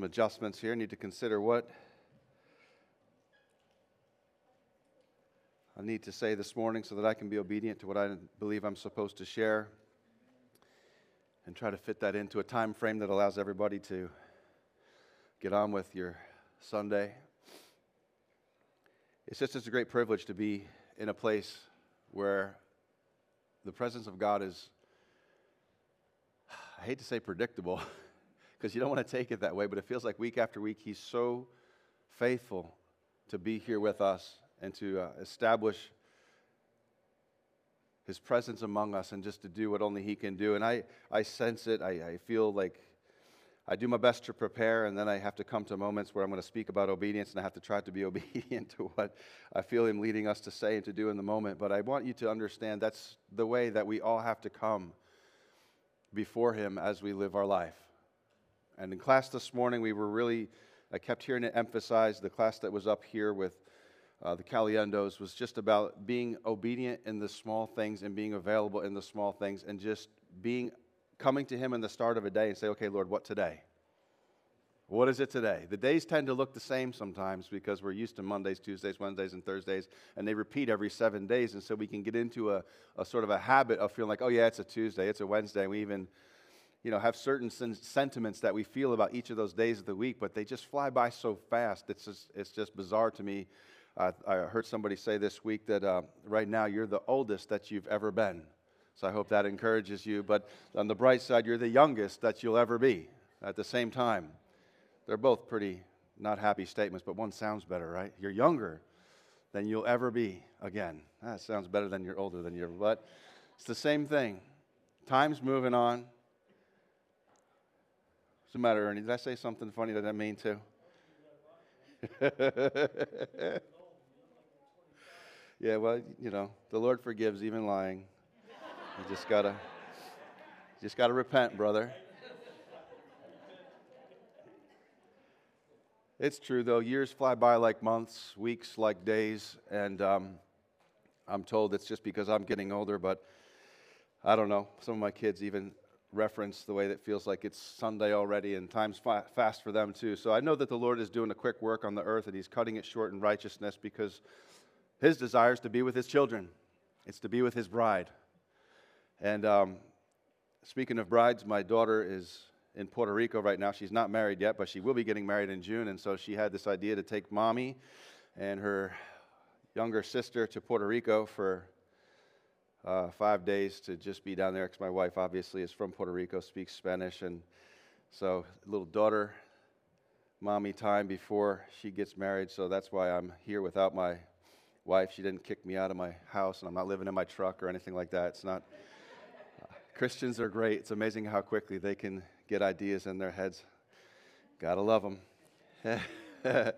some adjustments here. I need to consider what I need to say this morning so that I can be obedient to what I believe I'm supposed to share and try to fit that into a time frame that allows everybody to get on with your Sunday. It's just it's a great privilege to be in a place where the presence of God is, I hate to say predictable, because you don't want to take it that way, but it feels like week after week He's so faithful to be here with us and to uh, establish His presence among us and just to do what only He can do. And I, I sense it. I, I feel like I do my best to prepare, and then I have to come to moments where I'm going to speak about obedience, and I have to try to be obedient to what I feel Him leading us to say and to do in the moment. But I want you to understand that's the way that we all have to come before Him as we live our life. And in class this morning, we were really, I kept hearing it emphasized. The class that was up here with uh, the Caliendos was just about being obedient in the small things and being available in the small things and just being coming to Him in the start of a day and say, okay, Lord, what today? What is it today? The days tend to look the same sometimes because we're used to Mondays, Tuesdays, Wednesdays, and Thursdays, and they repeat every seven days. And so we can get into a, a sort of a habit of feeling like, oh, yeah, it's a Tuesday, it's a Wednesday. We even you know, have certain sen- sentiments that we feel about each of those days of the week, but they just fly by so fast. It's just, it's just bizarre to me. I heard somebody say this week that uh, right now you're the oldest that you've ever been. So I hope that encourages you. But on the bright side, you're the youngest that you'll ever be at the same time. They're both pretty not happy statements, but one sounds better, right? You're younger than you'll ever be again. That sounds better than you're older than you're, but it's the same thing. Time's moving on. What's the matter, Ernie? Did I say something funny that I mean to? yeah, well, you know, the Lord forgives even lying. You just gotta, just gotta repent, brother. It's true though. Years fly by like months, weeks like days, and um, I'm told it's just because I'm getting older. But I don't know. Some of my kids even reference the way that feels like it's Sunday already, and time's fa- fast for them too. So I know that the Lord is doing a quick work on the earth, and He's cutting it short in righteousness because His desire is to be with His children. It's to be with His bride. And um, speaking of brides, my daughter is in Puerto Rico right now. She's not married yet, but she will be getting married in June. And so she had this idea to take mommy and her younger sister to Puerto Rico for uh, five days to just be down there because my wife obviously is from Puerto Rico, speaks Spanish. And so, little daughter, mommy time before she gets married. So that's why I'm here without my wife. She didn't kick me out of my house, and I'm not living in my truck or anything like that. It's not. Christians are great. It's amazing how quickly they can get ideas in their heads. Gotta love them.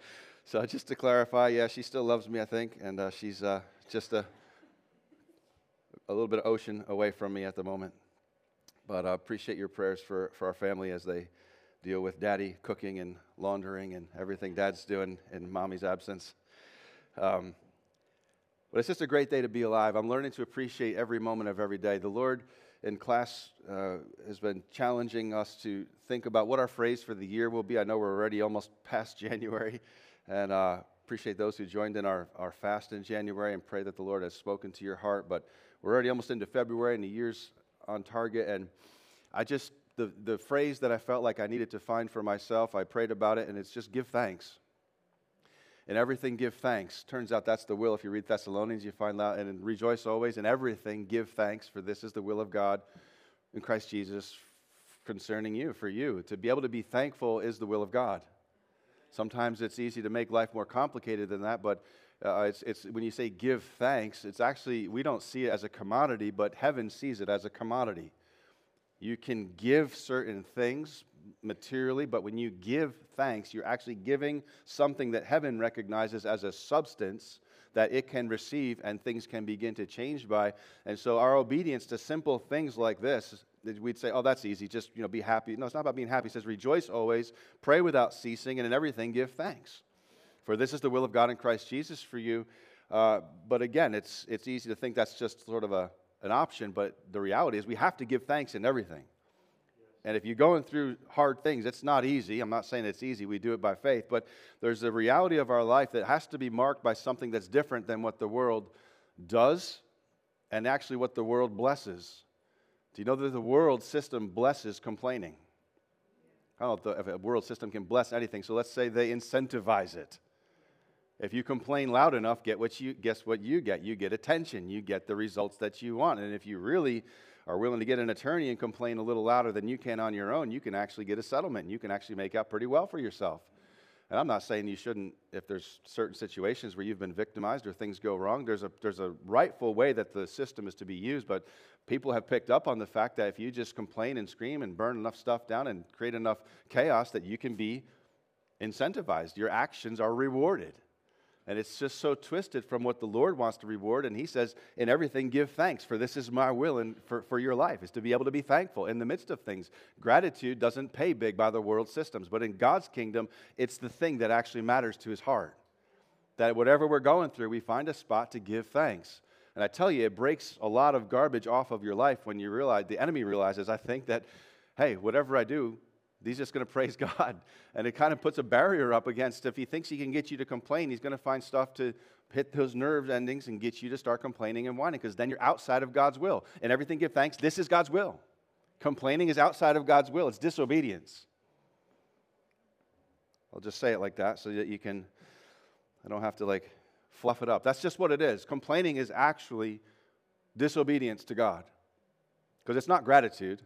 so, just to clarify, yeah, she still loves me, I think, and uh, she's uh, just a, a little bit of ocean away from me at the moment. But I appreciate your prayers for, for our family as they deal with daddy cooking and laundering and everything dad's doing in mommy's absence. Um, but it's just a great day to be alive. I'm learning to appreciate every moment of every day. The Lord in class uh, has been challenging us to think about what our phrase for the year will be. I know we're already almost past January, and uh, appreciate those who joined in our, our fast in January and pray that the Lord has spoken to your heart. But we're already almost into February, and the year's on target. And I just, the, the phrase that I felt like I needed to find for myself, I prayed about it, and it's just give thanks. In everything, give thanks. Turns out that's the will. If you read Thessalonians, you find out, and rejoice always. In everything, give thanks, for this is the will of God in Christ Jesus concerning you, for you. To be able to be thankful is the will of God. Sometimes it's easy to make life more complicated than that, but uh, it's, it's, when you say give thanks, it's actually, we don't see it as a commodity, but heaven sees it as a commodity. You can give certain things, materially, but when you give thanks, you're actually giving something that heaven recognizes as a substance that it can receive and things can begin to change by. And so our obedience to simple things like this, we'd say, oh, that's easy, just you know, be happy. No, it's not about being happy. It says, rejoice always, pray without ceasing, and in everything give thanks. For this is the will of God in Christ Jesus for you. Uh, but again, it's, it's easy to think that's just sort of a, an option, but the reality is we have to give thanks in everything. And if you're going through hard things, it's not easy. I'm not saying it's easy. We do it by faith. But there's a reality of our life that has to be marked by something that's different than what the world does and actually what the world blesses. Do you know that the world system blesses complaining? I don't know if, a world system can bless anything. So let's say they incentivize it. If you complain loud enough, get what you guess what you get. You get attention. You get the results that you want. And if you really are willing to get an attorney and complain a little louder than you can on your own, you can actually get a settlement. You can actually make out pretty well for yourself. And I'm not saying you shouldn't, if there's certain situations where you've been victimized or things go wrong, there's a, there's a rightful way that the system is to be used. But people have picked up on the fact that if you just complain and scream and burn enough stuff down and create enough chaos, that you can be incentivized. Your actions are rewarded. And it's just so twisted from what the Lord wants to reward. And He says, In everything, give thanks, for this is my will and for, for your life, is to be able to be thankful in the midst of things. Gratitude doesn't pay big by the world systems, but in God's kingdom, it's the thing that actually matters to His heart. That whatever we're going through, we find a spot to give thanks. And I tell you, it breaks a lot of garbage off of your life when you realize, the enemy realizes, I think that, hey, whatever I do, He's just going to praise God. And it kind of puts a barrier up against if he thinks he can get you to complain, he's going to find stuff to hit those nerve endings and get you to start complaining and whining because then you're outside of God's will. And everything give thanks. This is God's will. Complaining is outside of God's will, it's disobedience. I'll just say it like that so that you can, I don't have to like fluff it up. That's just what it is. Complaining is actually disobedience to God because it's not gratitude.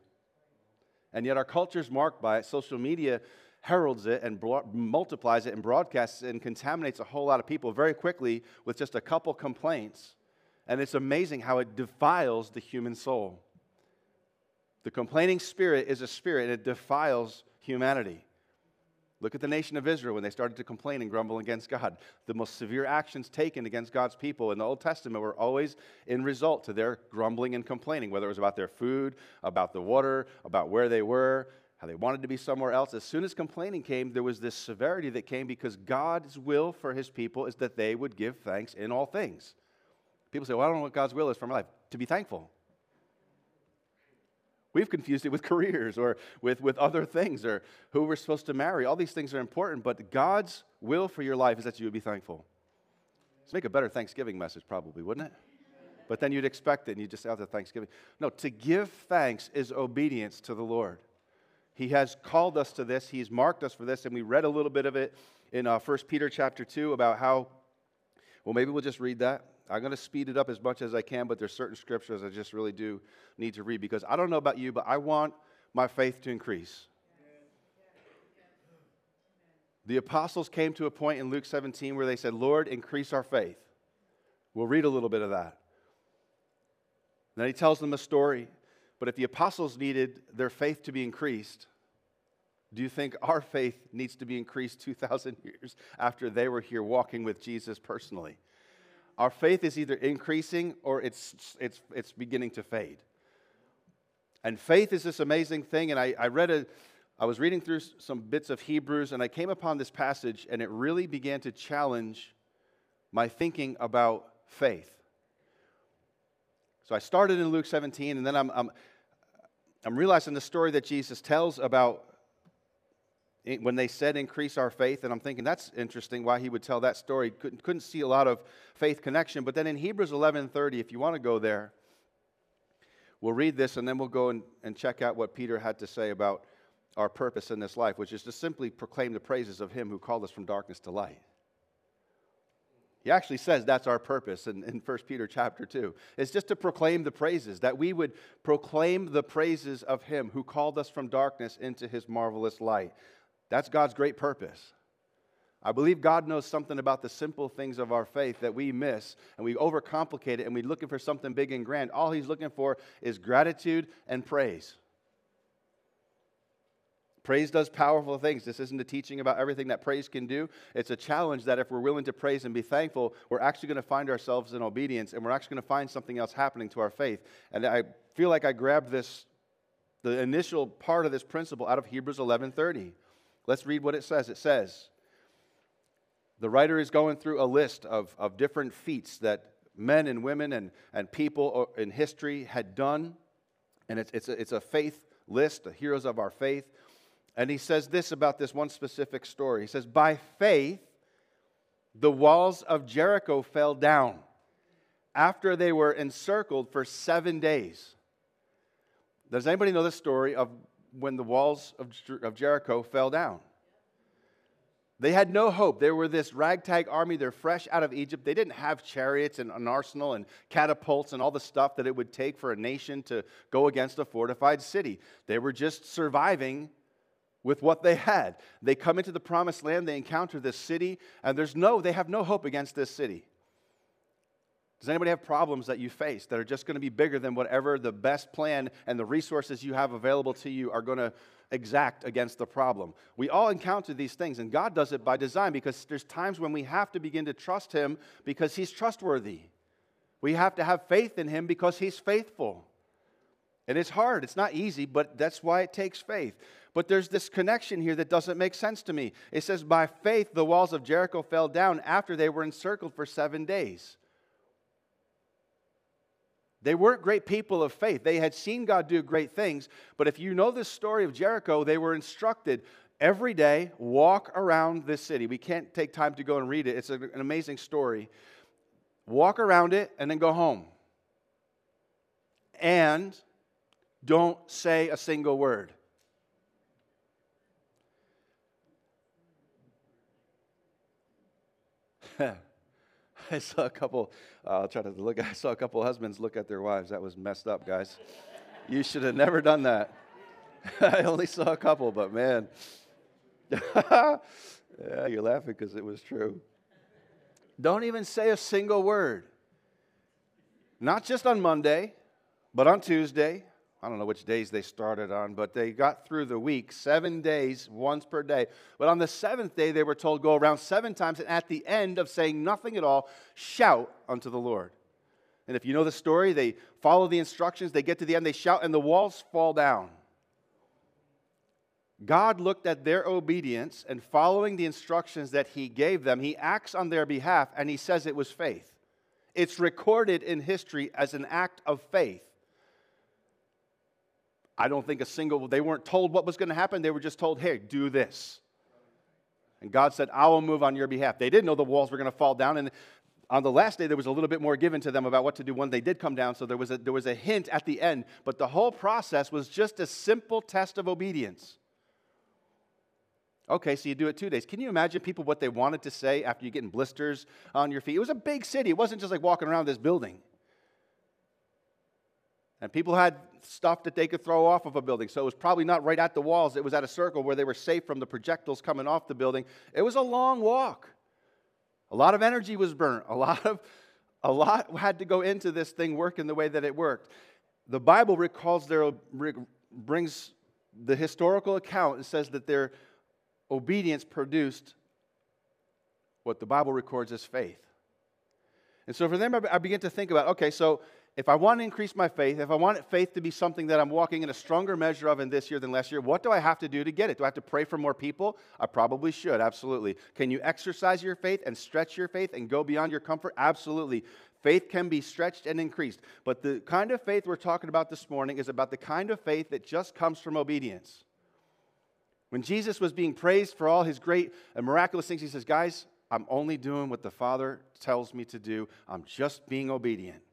And yet our culture is marked by it. Social media heralds it and bro- multiplies it and broadcasts it and contaminates a whole lot of people very quickly with just a couple complaints. And it's amazing how it defiles the human soul. The complaining spirit is a spirit, and it defiles humanity. Look at the nation of Israel when they started to complain and grumble against God. The most severe actions taken against God's people in the Old Testament were always in result to their grumbling and complaining, whether it was about their food, about the water, about where they were, how they wanted to be somewhere else. As soon as complaining came, there was this severity that came because God's will for his people is that they would give thanks in all things. People say, Well, I don't know what God's will is for my life. To be thankful. We've confused it with careers or with, with other things or who we're supposed to marry. All these things are important, but God's will for your life is that you would be thankful. Let's make a better Thanksgiving message, probably, wouldn't it? But then you'd expect it and you just have the Thanksgiving. No, to give thanks is obedience to the Lord. He has called us to this, He's marked us for this, and we read a little bit of it in uh, 1 Peter chapter 2 about how, well, maybe we'll just read that. I'm going to speed it up as much as I can, but there's certain scriptures I just really do need to read because I don't know about you, but I want my faith to increase. The apostles came to a point in Luke 17 where they said, Lord, increase our faith. We'll read a little bit of that. then he tells them a story. But if the apostles needed their faith to be increased, do you think our faith needs to be increased 2,000 years after they were here walking with Jesus personally? Our faith is either increasing or it's, it's, it's beginning to fade. And faith is this amazing thing. And I, I read a, I was reading through some bits of Hebrews and I came upon this passage and it really began to challenge my thinking about faith. So I started in Luke 17 and then I'm, I'm, I'm realizing the story that Jesus tells about when they said increase our faith, and I'm thinking that's interesting why he would tell that story. Couldn't, couldn't see a lot of faith connection. But then in Hebrews 11:30, if you want to go there, we'll read this and then we'll go and, and check out what Peter had to say about our purpose in this life, which is to simply proclaim the praises of him who called us from darkness to light. He actually says that's our purpose in, in 1 Peter chapter 2. It's just to proclaim the praises, that we would proclaim the praises of him who called us from darkness into his marvelous light. That's God's great purpose. I believe God knows something about the simple things of our faith that we miss and we overcomplicate it and we're looking for something big and grand. All He's looking for is gratitude and praise. Praise does powerful things. This isn't a teaching about everything that praise can do. It's a challenge that if we're willing to praise and be thankful, we're actually going to find ourselves in obedience and we're actually going to find something else happening to our faith. And I feel like I grabbed this, the initial part of this principle out of Hebrews 11:30. Let's read what it says. It says, the writer is going through a list of, of different feats that men and women and, and people in history had done. And it's, it's, a, it's a faith list, the heroes of our faith. And he says this about this one specific story. He says, By faith, the walls of Jericho fell down after they were encircled for seven days. Does anybody know the story of when the walls of, of Jericho fell down? They had no hope. They were this ragtag army. They're fresh out of Egypt. They didn't have chariots and an arsenal and catapults and all the stuff that it would take for a nation to go against a fortified city. They were just surviving with what they had. They come into the promised land, they encounter this city, and there's no, they have no hope against this city. Does anybody have problems that you face that are just going to be bigger than whatever the best plan and the resources you have available to you are going to exact against the problem? We all encounter these things, and God does it by design because there's times when we have to begin to trust Him because He's trustworthy. We have to have faith in Him because He's faithful. And it's hard, it's not easy, but that's why it takes faith. But there's this connection here that doesn't make sense to me. It says, By faith, the walls of Jericho fell down after they were encircled for seven days. They weren't great people of faith. They had seen God do great things, but if you know the story of Jericho, they were instructed every day walk around this city. We can't take time to go and read it, it's an amazing story. Walk around it and then go home. And don't say a single word. I saw a couple, uh, I'll try to look, I saw a couple husbands look at their wives. That was messed up, guys. You should have never done that. I only saw a couple, but man. yeah, you're laughing because it was true. Don't even say a single word. Not just on Monday, but on Tuesday, I don't know which days they started on, but they got through the week, seven days, once per day. But on the seventh day, they were told, go around seven times, and at the end of saying nothing at all, shout unto the Lord. And if you know the story, they follow the instructions, they get to the end, they shout, and the walls fall down. God looked at their obedience and following the instructions that He gave them, He acts on their behalf, and He says it was faith. It's recorded in history as an act of faith. I don't think a single, they weren't told what was going to happen. They were just told, hey, do this. And God said, I will move on your behalf. They didn't know the walls were going to fall down. And on the last day, there was a little bit more given to them about what to do when they did come down. So there was a, there was a hint at the end. But the whole process was just a simple test of obedience. Okay, so you do it two days. Can you imagine people what they wanted to say after you getting blisters on your feet? It was a big city. It wasn't just like walking around this building. And people had stuff that they could throw off of a building. So it was probably not right at the walls, it was at a circle where they were safe from the projectiles coming off the building. It was a long walk. A lot of energy was burnt. A lot of a lot had to go into this thing working the way that it worked. The Bible recalls their brings the historical account and says that their obedience produced what the Bible records as faith. And so for them, I begin to think about okay, so if I want to increase my faith, if I want faith to be something that I'm walking in a stronger measure of in this year than last year, what do I have to do to get it? Do I have to pray for more people? I probably should, absolutely. Can you exercise your faith and stretch your faith and go beyond your comfort? Absolutely. Faith can be stretched and increased. But the kind of faith we're talking about this morning is about the kind of faith that just comes from obedience. When Jesus was being praised for all his great and miraculous things, he says, Guys, I'm only doing what the Father tells me to do, I'm just being obedient.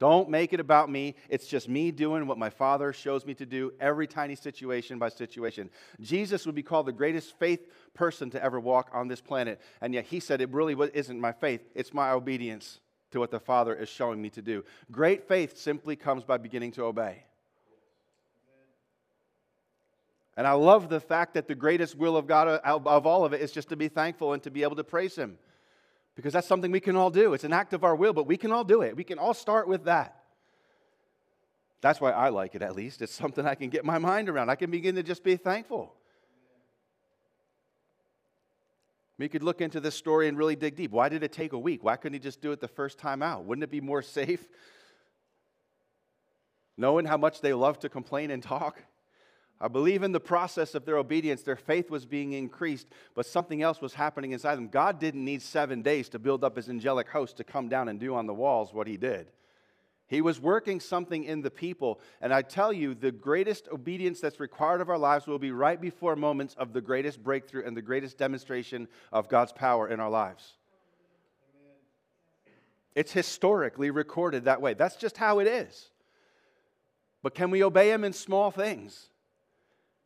Don't make it about me. It's just me doing what my Father shows me to do every tiny situation by situation. Jesus would be called the greatest faith person to ever walk on this planet. And yet he said, It really isn't my faith, it's my obedience to what the Father is showing me to do. Great faith simply comes by beginning to obey. And I love the fact that the greatest will of God uh, of all of it is just to be thankful and to be able to praise Him because that's something we can all do. It's an act of our will, but we can all do it. We can all start with that. That's why I like it, at least. It's something I can get my mind around. I can begin to just be thankful. We could look into this story and really dig deep. Why did it take a week? Why couldn't he just do it the first time out? Wouldn't it be more safe? Knowing how much they love to complain and talk? I believe in the process of their obedience, their faith was being increased, but something else was happening inside them. God didn't need seven days to build up his angelic host to come down and do on the walls what he did. He was working something in the people. And I tell you, the greatest obedience that's required of our lives will be right before moments of the greatest breakthrough and the greatest demonstration of God's power in our lives. It's historically recorded that way. That's just how it is. But can we obey Him in small things?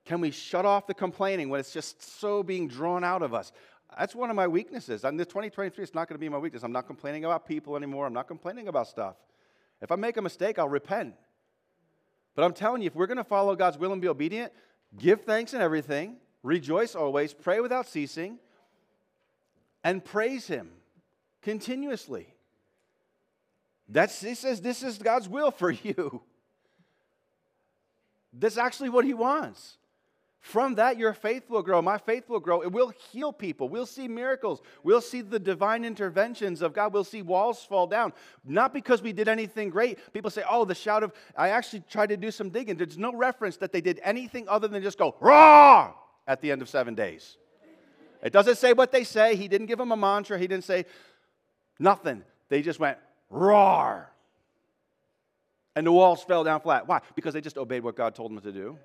Can we shut off the complaining when it's just so being drawn out of us? That's one of my weaknesses. In the 2023, it's not going to be my weakness. I'm not complaining about people anymore. I'm not complaining about stuff. If I make a mistake, I'll repent. But I'm telling you, if we're going to follow God's will and be obedient, give thanks in everything, rejoice always, pray without ceasing, and praise Him continuously. That's, he says this is God's will for you. That's actually what He wants. From that, your faith will grow. My faith will grow. It will heal people. We'll see miracles. We'll see the divine interventions of God. We'll see walls fall down. Not because we did anything great. People say, oh, the shout of, I actually tried to do some digging. There's no reference that they did anything other than just go, raw, at the end of seven days. It doesn't say what they say. He didn't give them a mantra. He didn't say nothing. They just went, roar. And the walls fell down flat. Why? Because they just obeyed what God told them to do.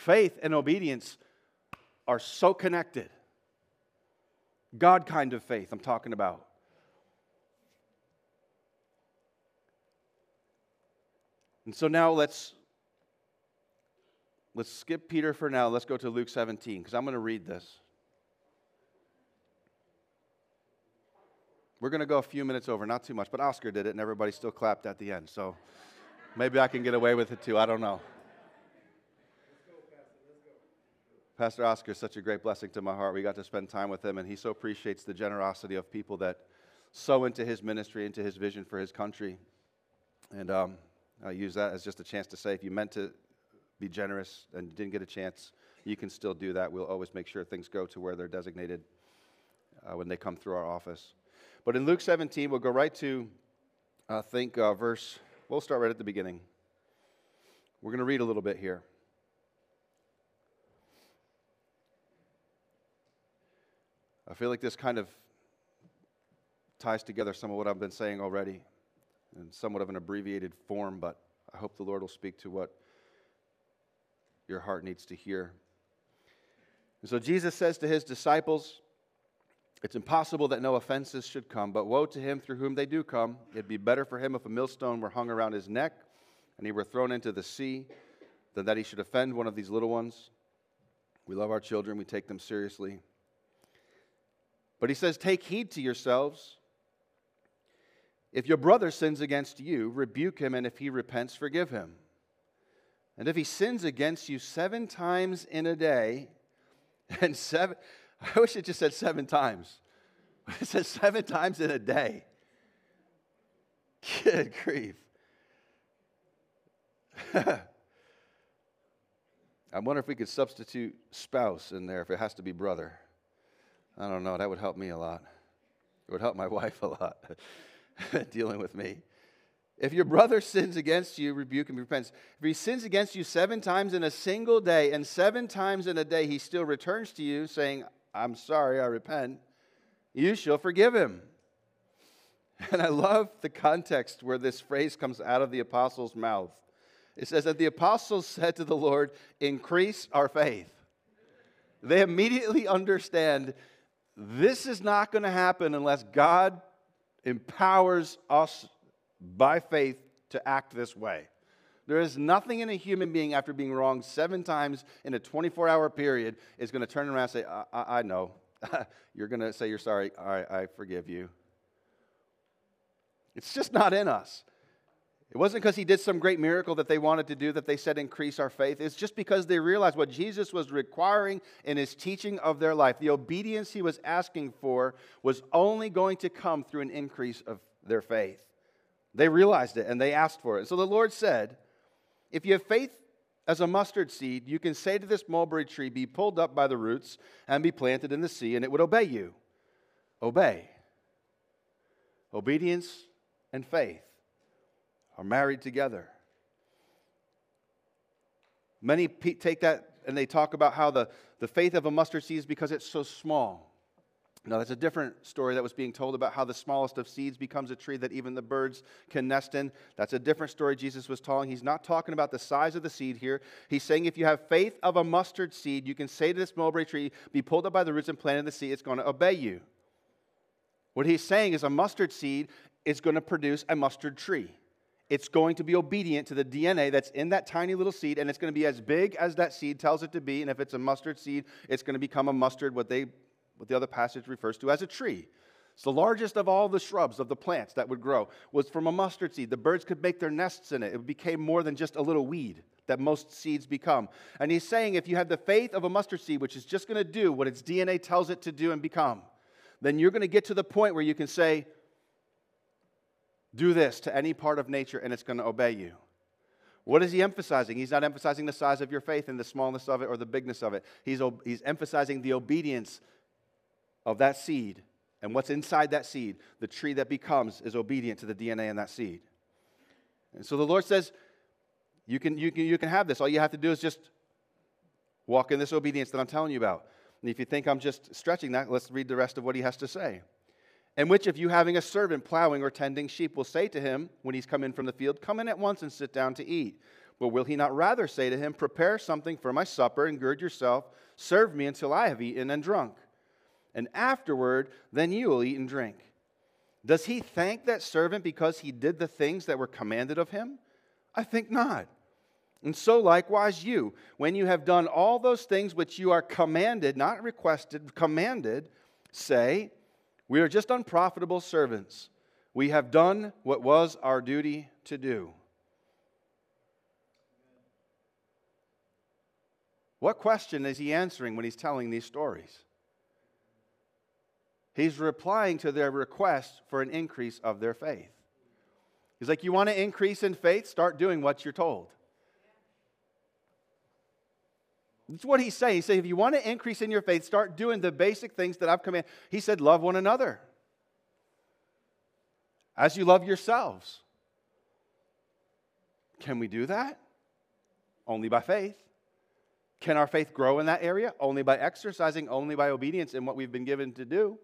Faith and obedience are so connected. God kind of faith, I'm talking about. And so now let's let's skip Peter for now. Let's go to Luke 17 because I'm going to read this. We're going to go a few minutes over, not too much, but Oscar did it and everybody still clapped at the end. So maybe I can get away with it too. I don't know. Pastor Oscar is such a great blessing to my heart. We got to spend time with him, and he so appreciates the generosity of people that sow into his ministry, into his vision for his country. And um, I use that as just a chance to say if you meant to be generous and didn't get a chance, you can still do that. We'll always make sure things go to where they're designated uh, when they come through our office. But in Luke 17, we'll go right to, I think, uh, verse, we'll start right at the beginning. We're going to read a little bit here. I feel like this kind of ties together some of what I've been saying already in somewhat of an abbreviated form, but I hope the Lord will speak to what your heart needs to hear. And so Jesus says to his disciples, It's impossible that no offenses should come, but woe to him through whom they do come. It'd be better for him if a millstone were hung around his neck and he were thrown into the sea than that he should offend one of these little ones. We love our children, we take them seriously. But he says, Take heed to yourselves. If your brother sins against you, rebuke him, and if he repents, forgive him. And if he sins against you seven times in a day, and seven, I wish it just said seven times, it says seven times in a day. Good grief. I wonder if we could substitute spouse in there if it has to be brother. I don't know, that would help me a lot. It would help my wife a lot dealing with me. If your brother sins against you, rebuke him, repent. If he sins against you seven times in a single day, and seven times in a day he still returns to you, saying, I'm sorry, I repent, you shall forgive him. And I love the context where this phrase comes out of the apostles' mouth. It says that the apostles said to the Lord, Increase our faith. They immediately understand this is not going to happen unless God empowers us by faith to act this way. There is nothing in a human being after being wrong seven times in a 24 hour period is going to turn around and say, I, I, I know. you're going to say you're sorry. All right, I forgive you. It's just not in us. It wasn't because he did some great miracle that they wanted to do that they said increase our faith. It's just because they realized what Jesus was requiring in his teaching of their life. The obedience he was asking for was only going to come through an increase of their faith. They realized it and they asked for it. So the Lord said, If you have faith as a mustard seed, you can say to this mulberry tree, Be pulled up by the roots and be planted in the sea, and it would obey you. Obey. Obedience and faith are married together. Many take that and they talk about how the, the faith of a mustard seed is because it's so small. Now, that's a different story that was being told about how the smallest of seeds becomes a tree that even the birds can nest in. That's a different story Jesus was telling. He's not talking about the size of the seed here. He's saying if you have faith of a mustard seed, you can say to this mulberry tree, Be pulled up by the roots and planted in the sea, it's going to obey you. What he's saying is a mustard seed is going to produce a mustard tree. It's going to be obedient to the DNA that's in that tiny little seed, and it's going to be as big as that seed tells it to be. And if it's a mustard seed, it's going to become a mustard, what they what the other passage refers to as a tree. It's the largest of all the shrubs, of the plants that would grow, was from a mustard seed. The birds could make their nests in it. It became more than just a little weed that most seeds become. And he's saying if you have the faith of a mustard seed, which is just going to do what its DNA tells it to do and become, then you're going to get to the point where you can say, do this to any part of nature and it's going to obey you. What is he emphasizing? He's not emphasizing the size of your faith and the smallness of it or the bigness of it. He's, he's emphasizing the obedience of that seed and what's inside that seed, the tree that becomes, is obedient to the DNA in that seed. And so the Lord says, you can, you, can, you can have this. All you have to do is just walk in this obedience that I'm telling you about. And if you think I'm just stretching that, let's read the rest of what he has to say. And which of you, having a servant plowing or tending sheep, will say to him when he's come in from the field, Come in at once and sit down to eat? But will he not rather say to him, Prepare something for my supper and gird yourself, serve me until I have eaten and drunk? and afterward, then you will eat and drink. Does he thank that servant because he did the things that were commanded of him? I think not. And so, likewise, you, when you have done all those things which you are commanded, not requested, commanded, say, We are just unprofitable servants. We have done what was our duty to do. What question is he answering when he's telling these stories? He's replying to their request for an increase of their faith. He's like, You want to increase in faith? Start doing what you're told. That's what he's saying. He said, If you want to increase in your faith, start doing the basic things that I've commanded. He said, Love one another as you love yourselves. Can we do that? Only by faith. Can our faith grow in that area? Only by exercising, only by obedience in what we've been given to do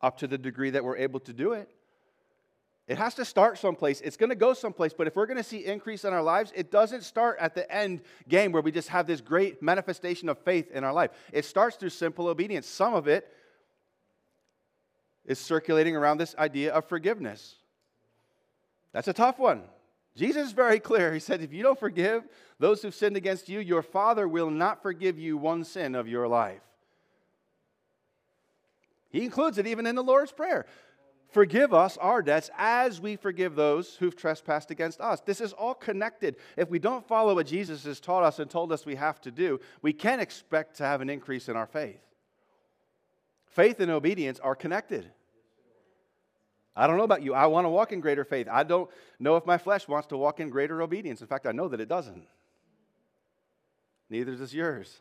up to the degree that we're able to do it. It has to start someplace. It's going to go someplace. But if we're going to see increase in our lives, it doesn't start at the end game where we just have this great manifestation of faith in our life. It starts through simple obedience. Some of it is circulating around this idea of forgiveness. That's a tough one. Jesus is very clear. He said, If you don't forgive those who've sinned against you, your Father will not forgive you one sin of your life. He includes it even in the Lord's Prayer. Forgive us our debts as we forgive those who've trespassed against us. This is all connected. If we don't follow what Jesus has taught us and told us we have to do, we can't expect to have an increase in our faith. Faith and obedience are connected. I don't know about you. I want to walk in greater faith. I don't know if my flesh wants to walk in greater obedience. In fact, I know that it doesn't. Neither does yours.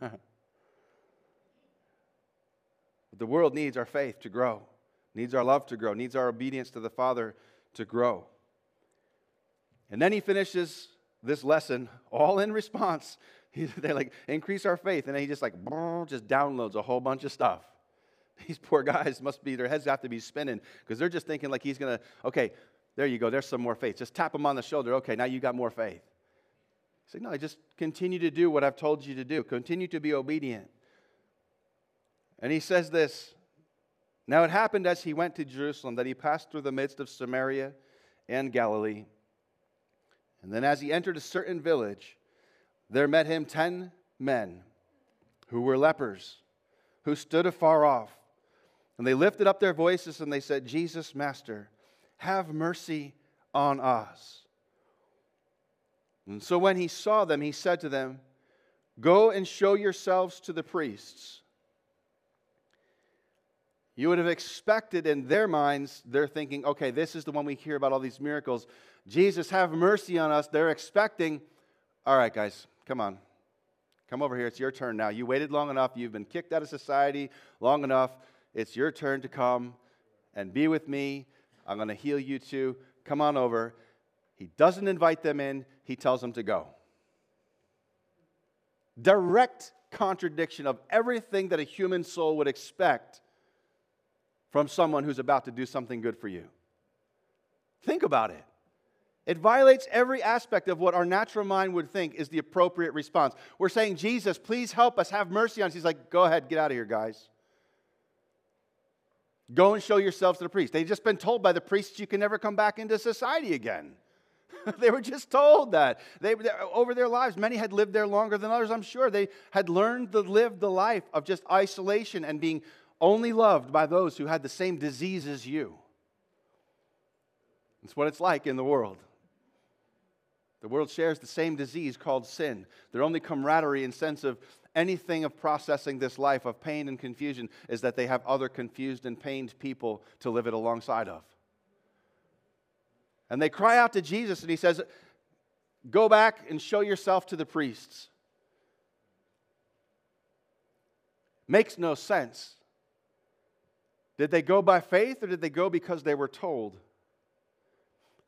The world needs our faith to grow, needs our love to grow, needs our obedience to the Father to grow. And then he finishes this lesson all in response. they like increase our faith, and then he just like just downloads a whole bunch of stuff. These poor guys must be their heads have to be spinning because they're just thinking like he's gonna okay, there you go, there's some more faith. Just tap him on the shoulder. Okay, now you got more faith. Say no, I just continue to do what I've told you to do. Continue to be obedient. And he says this Now it happened as he went to Jerusalem that he passed through the midst of Samaria and Galilee. And then as he entered a certain village, there met him ten men who were lepers, who stood afar off. And they lifted up their voices and they said, Jesus, Master, have mercy on us. And so when he saw them, he said to them, Go and show yourselves to the priests. You would have expected in their minds, they're thinking, okay, this is the one we hear about all these miracles. Jesus, have mercy on us. They're expecting, all right, guys, come on. Come over here. It's your turn now. You waited long enough. You've been kicked out of society long enough. It's your turn to come and be with me. I'm going to heal you too. Come on over. He doesn't invite them in, he tells them to go. Direct contradiction of everything that a human soul would expect from someone who's about to do something good for you. Think about it. It violates every aspect of what our natural mind would think is the appropriate response. We're saying, Jesus, please help us, have mercy on us. He's like, go ahead, get out of here, guys. Go and show yourselves to the priest. They've just been told by the priests you can never come back into society again. they were just told that. They, over their lives, many had lived there longer than others, I'm sure. They had learned to live the life of just isolation and being only loved by those who had the same disease as you. It's what it's like in the world. The world shares the same disease called sin. Their only camaraderie and sense of anything of processing this life of pain and confusion is that they have other confused and pained people to live it alongside of. And they cry out to Jesus, and he says, Go back and show yourself to the priests. Makes no sense. Did they go by faith or did they go because they were told?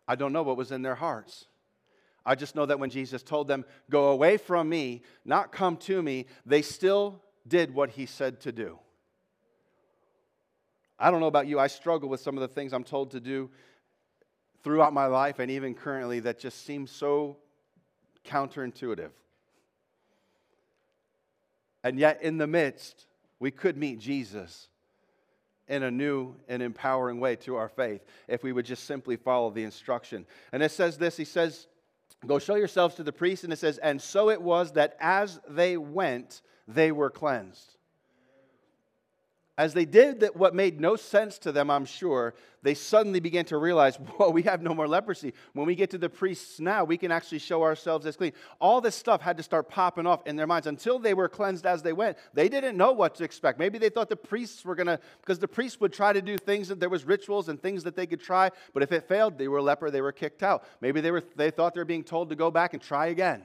I don't know what was in their hearts. I just know that when Jesus told them, Go away from me, not come to me, they still did what he said to do. I don't know about you, I struggle with some of the things I'm told to do throughout my life and even currently that just seem so counterintuitive. And yet, in the midst, we could meet Jesus in a new and empowering way to our faith if we would just simply follow the instruction. And it says this He says, Go show yourselves to the priest. And it says, And so it was that as they went, they were cleansed. As they did that, what made no sense to them, I'm sure, they suddenly began to realize, whoa, we have no more leprosy. When we get to the priests now, we can actually show ourselves as clean. All this stuff had to start popping off in their minds until they were cleansed as they went. They didn't know what to expect. Maybe they thought the priests were going to, because the priests would try to do things that there was rituals and things that they could try, but if it failed, they were leper, they were kicked out. Maybe they, were, they thought they were being told to go back and try again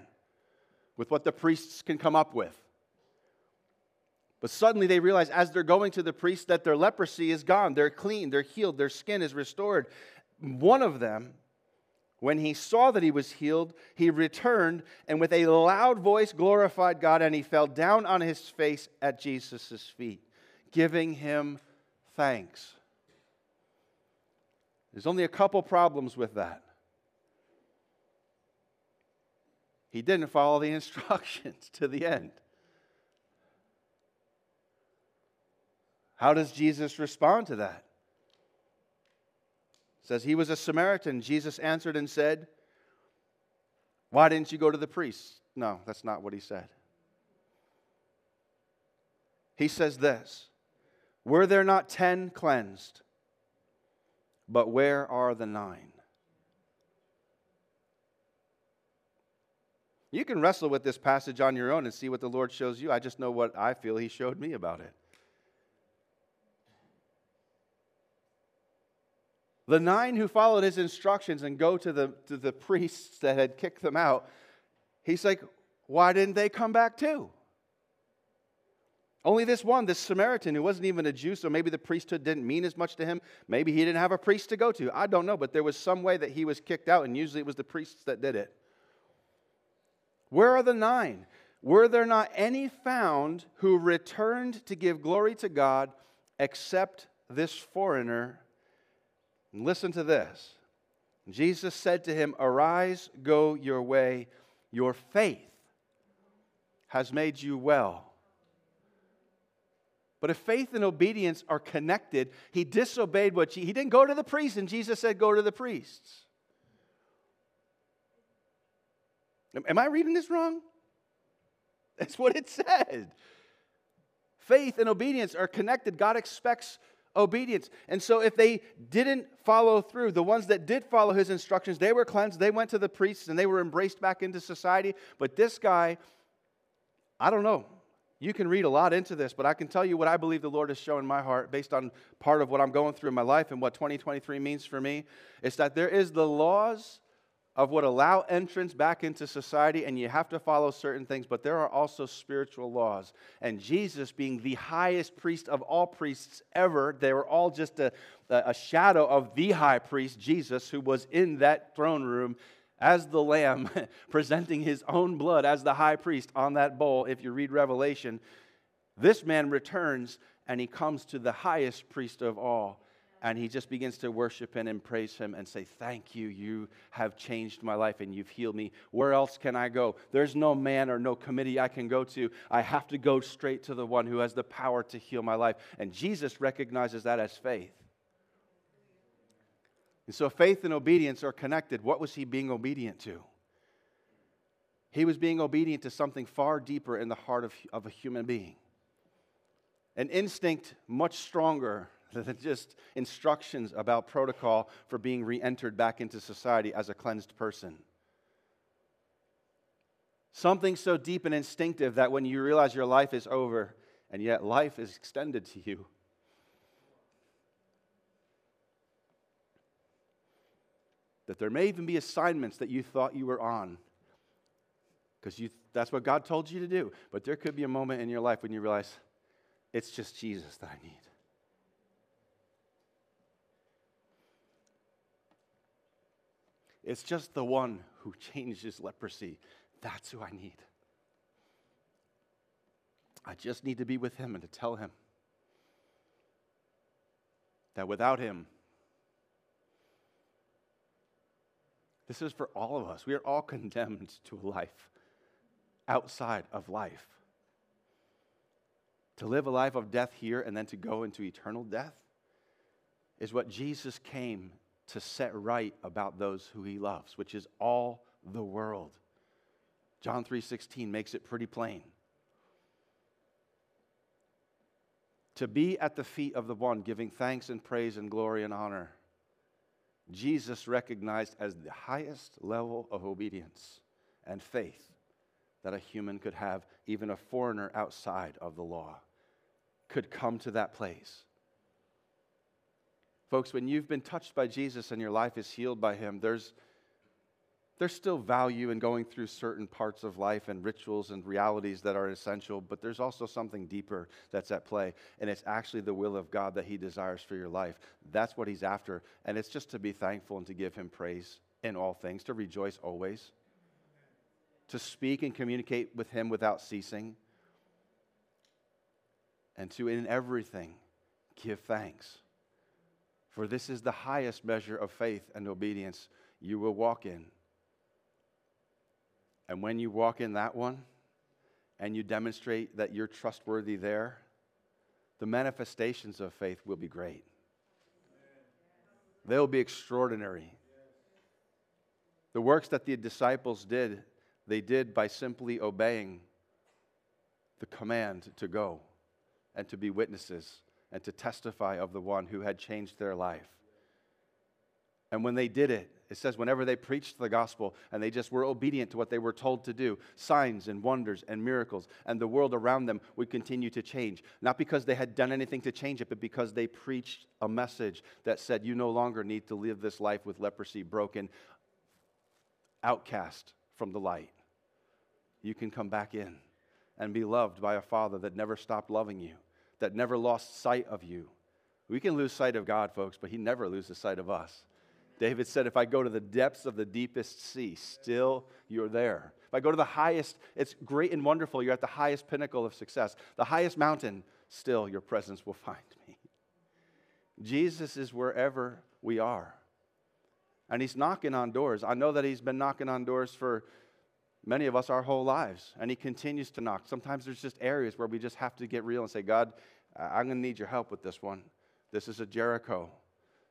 with what the priests can come up with. But suddenly they realize as they're going to the priest that their leprosy is gone. They're clean, they're healed, their skin is restored. One of them, when he saw that he was healed, he returned and with a loud voice glorified God, and he fell down on his face at Jesus' feet, giving him thanks. There's only a couple problems with that. He didn't follow the instructions to the end. How does Jesus respond to that? It says he was a Samaritan. Jesus answered and said, Why didn't you go to the priests? No, that's not what he said. He says this Were there not ten cleansed? But where are the nine? You can wrestle with this passage on your own and see what the Lord shows you. I just know what I feel He showed me about it. The nine who followed his instructions and go to the, to the priests that had kicked them out, he's like, why didn't they come back too? Only this one, this Samaritan who wasn't even a Jew, so maybe the priesthood didn't mean as much to him. Maybe he didn't have a priest to go to. I don't know, but there was some way that he was kicked out, and usually it was the priests that did it. Where are the nine? Were there not any found who returned to give glory to God except this foreigner and listen to this. Jesus said to him, Arise, go your way. Your faith has made you well. But if faith and obedience are connected, he disobeyed what he, he didn't go to the priest, and Jesus said, Go to the priests. Am I reading this wrong? That's what it said. Faith and obedience are connected. God expects obedience. And so, if they didn't follow through, the ones that did follow his instructions, they were cleansed, they went to the priests, and they were embraced back into society. But this guy, I don't know. You can read a lot into this, but I can tell you what I believe the Lord has shown in my heart based on part of what I'm going through in my life and what 2023 means for me. Is that there is the laws of what allow entrance back into society, and you have to follow certain things, but there are also spiritual laws. And Jesus, being the highest priest of all priests ever, they were all just a, a shadow of the high priest, Jesus, who was in that throne room as the lamb, presenting his own blood as the high priest on that bowl. If you read Revelation, this man returns and he comes to the highest priest of all. And he just begins to worship him and praise him and say, Thank you. You have changed my life and you've healed me. Where else can I go? There's no man or no committee I can go to. I have to go straight to the one who has the power to heal my life. And Jesus recognizes that as faith. And so faith and obedience are connected. What was he being obedient to? He was being obedient to something far deeper in the heart of, of a human being. An instinct much stronger than just instructions about protocol for being re entered back into society as a cleansed person. Something so deep and instinctive that when you realize your life is over and yet life is extended to you, that there may even be assignments that you thought you were on because that's what God told you to do. But there could be a moment in your life when you realize it's just Jesus that I need. It's just the one who changes leprosy. That's who I need. I just need to be with him and to tell him that without him, This is for all of us. We are all condemned to a life outside of life. To live a life of death here and then to go into eternal death is what Jesus came to set right about those who he loves, which is all the world. John 3:16 makes it pretty plain. To be at the feet of the one giving thanks and praise and glory and honor Jesus recognized as the highest level of obedience and faith that a human could have, even a foreigner outside of the law could come to that place. Folks, when you've been touched by Jesus and your life is healed by him, there's there's still value in going through certain parts of life and rituals and realities that are essential, but there's also something deeper that's at play. And it's actually the will of God that He desires for your life. That's what He's after. And it's just to be thankful and to give Him praise in all things, to rejoice always, to speak and communicate with Him without ceasing, and to in everything give thanks. For this is the highest measure of faith and obedience you will walk in. And when you walk in that one and you demonstrate that you're trustworthy there, the manifestations of faith will be great. They'll be extraordinary. The works that the disciples did, they did by simply obeying the command to go and to be witnesses and to testify of the one who had changed their life. And when they did it, it says, whenever they preached the gospel and they just were obedient to what they were told to do, signs and wonders and miracles, and the world around them would continue to change. Not because they had done anything to change it, but because they preached a message that said, You no longer need to live this life with leprosy, broken, outcast from the light. You can come back in and be loved by a father that never stopped loving you, that never lost sight of you. We can lose sight of God, folks, but He never loses sight of us. David said, If I go to the depths of the deepest sea, still you're there. If I go to the highest, it's great and wonderful. You're at the highest pinnacle of success, the highest mountain, still your presence will find me. Jesus is wherever we are. And he's knocking on doors. I know that he's been knocking on doors for many of us our whole lives, and he continues to knock. Sometimes there's just areas where we just have to get real and say, God, I'm going to need your help with this one. This is a Jericho.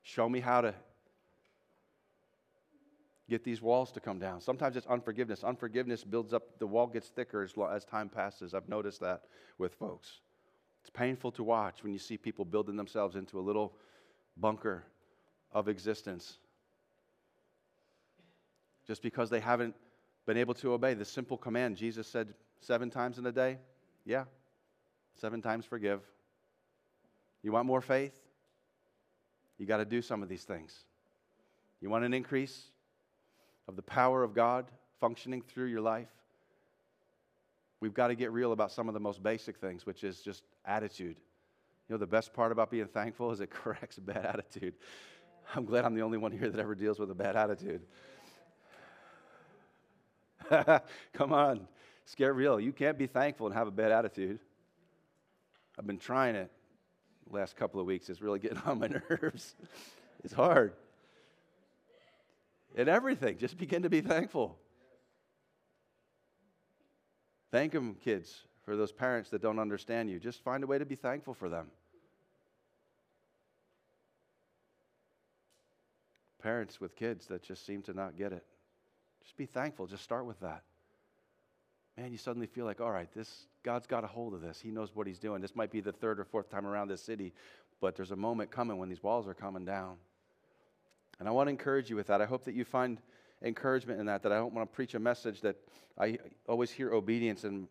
Show me how to get these walls to come down. Sometimes it's unforgiveness. Unforgiveness builds up, the wall gets thicker as, as time passes. I've noticed that with folks. It's painful to watch when you see people building themselves into a little bunker of existence just because they haven't been able to obey the simple command. Jesus said seven times in a day. Yeah, seven times forgive. You want more faith? You got to do some of these things. You want an increase? of the power of God functioning through your life, we've got to get real about some of the most basic things, which is just attitude. You know, the best part about being thankful is it corrects bad attitude. I'm glad I'm the only one here that ever deals with a bad attitude. Come on, let's get real. You can't be thankful and have a bad attitude. I've been trying it the last couple of weeks. It's really getting on my nerves. It's hard. In everything, just begin to be thankful. Thank them, kids, for those parents that don't understand you. Just find a way to be thankful for them. Parents with kids that just seem to not get it. Just be thankful. Just start with that. Man, you suddenly feel like, all right, this God's got a hold of this. He knows what he's doing. This might be the third or fourth time around this city, but there's a moment coming when these walls are coming down. And I want to encourage you with that. I hope that you find encouragement in that, that I don't want to preach a message that I always hear obedience and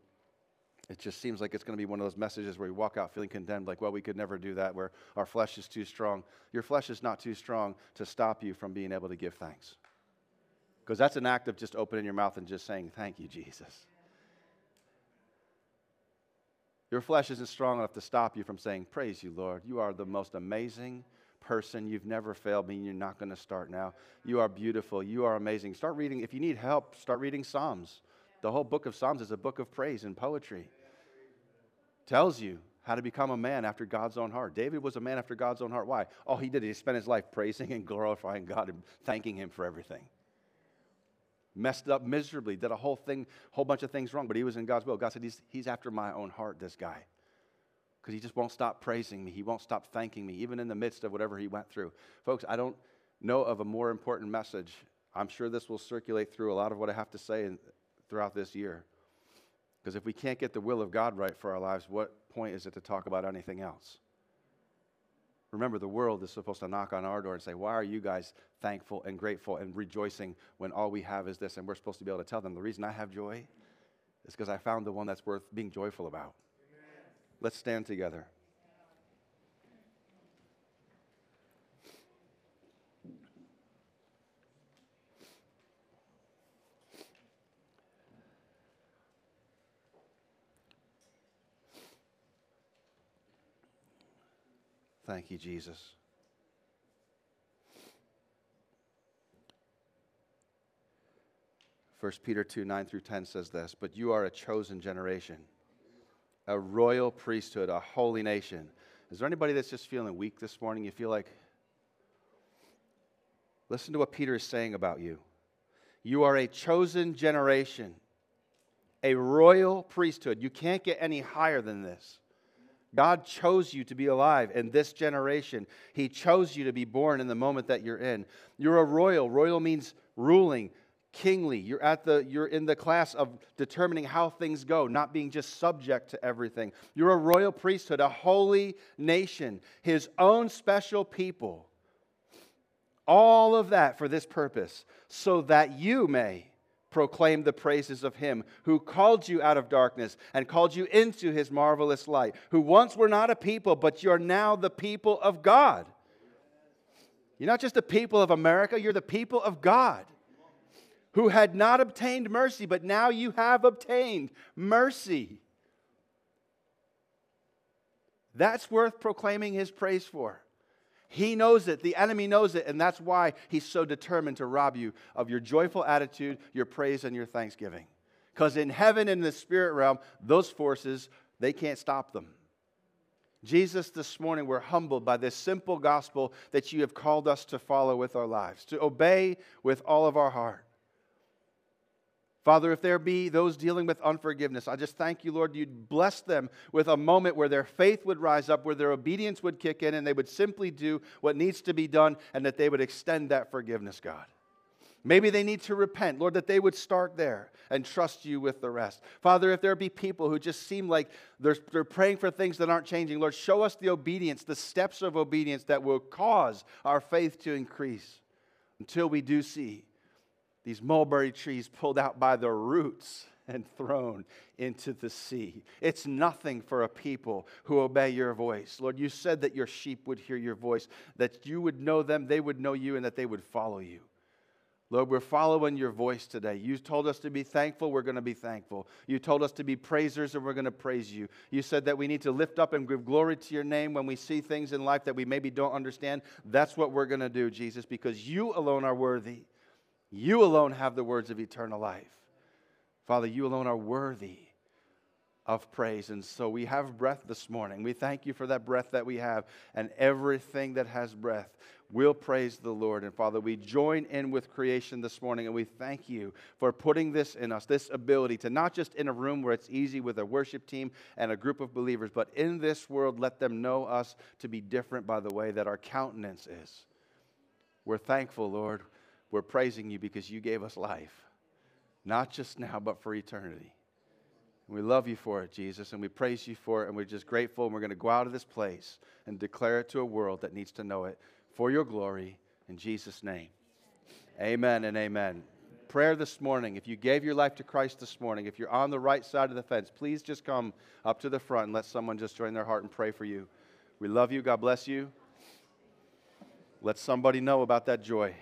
it just seems like it's going to be one of those messages where you walk out feeling condemned, like, well, we could never do that, where our flesh is too strong. Your flesh is not too strong to stop you from being able to give thanks. Because that's an act of just opening your mouth and just saying, Thank you, Jesus. Your flesh isn't strong enough to stop you from saying, Praise you, Lord. You are the most amazing person. You've never failed me. You're not going to start now. You are beautiful. You are amazing. Start reading. If you need help, start reading Psalms. The whole book of Psalms is a book of praise and poetry tells you how to become a man after God's own heart. David was a man after God's own heart. Why? All he did he spent his life praising and glorifying God and thanking him for everything. Messed up miserably, did a whole thing, whole bunch of things wrong, but he was in God's will. God said, He's, he's after my own heart, this guy. Because he just won't stop praising me. He won't stop thanking me, even in the midst of whatever he went through. Folks, I don't know of a more important message. I'm sure this will circulate through a lot of what I have to say in, throughout this year. Because if we can't get the will of God right for our lives, what point is it to talk about anything else? Remember, the world is supposed to knock on our door and say, Why are you guys thankful and grateful and rejoicing when all we have is this? And we're supposed to be able to tell them the reason I have joy is because I found the one that's worth being joyful about. Amen. Let's stand together. Thank you, Jesus. First Peter 2 9 through 10 says this, but you are a chosen generation, a royal priesthood, a holy nation. Is there anybody that's just feeling weak this morning? You feel like, listen to what Peter is saying about you. You are a chosen generation, a royal priesthood. You can't get any higher than this. God chose you to be alive in this generation. He chose you to be born in the moment that you're in. You're a royal. Royal means ruling, kingly. You're at the you're in the class of determining how things go, not being just subject to everything. You're a royal priesthood, a holy nation, his own special people. All of that for this purpose, so that you may proclaim the praises of him who called you out of darkness and called you into his marvelous light, who once were not a people, but you're now the people of God. You're not just the people of America, you're the people of God who had not obtained mercy, but now you have obtained mercy. That's worth proclaiming his praise for. He knows it. The enemy knows it. And that's why he's so determined to rob you of your joyful attitude, your praise, and your thanksgiving. Because in heaven, in the spirit realm, those forces, they can't stop them. Jesus, this morning, we're humbled by this simple gospel that you have called us to follow with our lives, to obey with all of our heart. Father, if there be those dealing with unforgiveness, I just thank you, Lord, you'd bless them with a moment where their faith would rise up, where their obedience would kick in, and they would simply do what needs to be done, and that they would extend that forgiveness, God. Maybe they need to repent, Lord, that they would start there and trust you with the rest. Father, if there be people who just seem like they're, they're praying for things that aren't changing, Lord, show us the obedience, the steps of obedience that will cause our faith to increase until we do see these mulberry trees pulled out by the roots and thrown into the sea. It's nothing for a people who obey your voice. Lord, you said that your sheep would hear your voice, that you would know them, they would know you, and that they would follow you. Lord, we're following your voice today. You told us to be thankful, we're going to be thankful. You told us to be praisers, and we're going to praise you. You said that we need to lift up and give glory to your name when we see things in life that we maybe don't understand. That's what we're going to do, Jesus, because you alone are worthy. You alone have the words of eternal life. Father, you alone are worthy of praise. And so we have breath this morning. We thank you for that breath that we have, and everything that has breath will praise the Lord. And Father, we join in with creation this morning, and we thank you for putting this in us, this ability to not just in a room where it's easy with a worship team and a group of believers, but in this world, let them know us to be different by the way that our countenance is. We're thankful, Lord. We're praising you because you gave us life, not just now, but for eternity. We love you for it, Jesus, and we praise you for it, and we're just grateful. And we're going to go out of this place and declare it to a world that needs to know it for your glory. In Jesus' name. Amen and amen. Prayer this morning. If you gave your life to Christ this morning, if you're on the right side of the fence, please just come up to the front and let someone just join their heart and pray for you. We love you. God bless you. Let somebody know about that joy.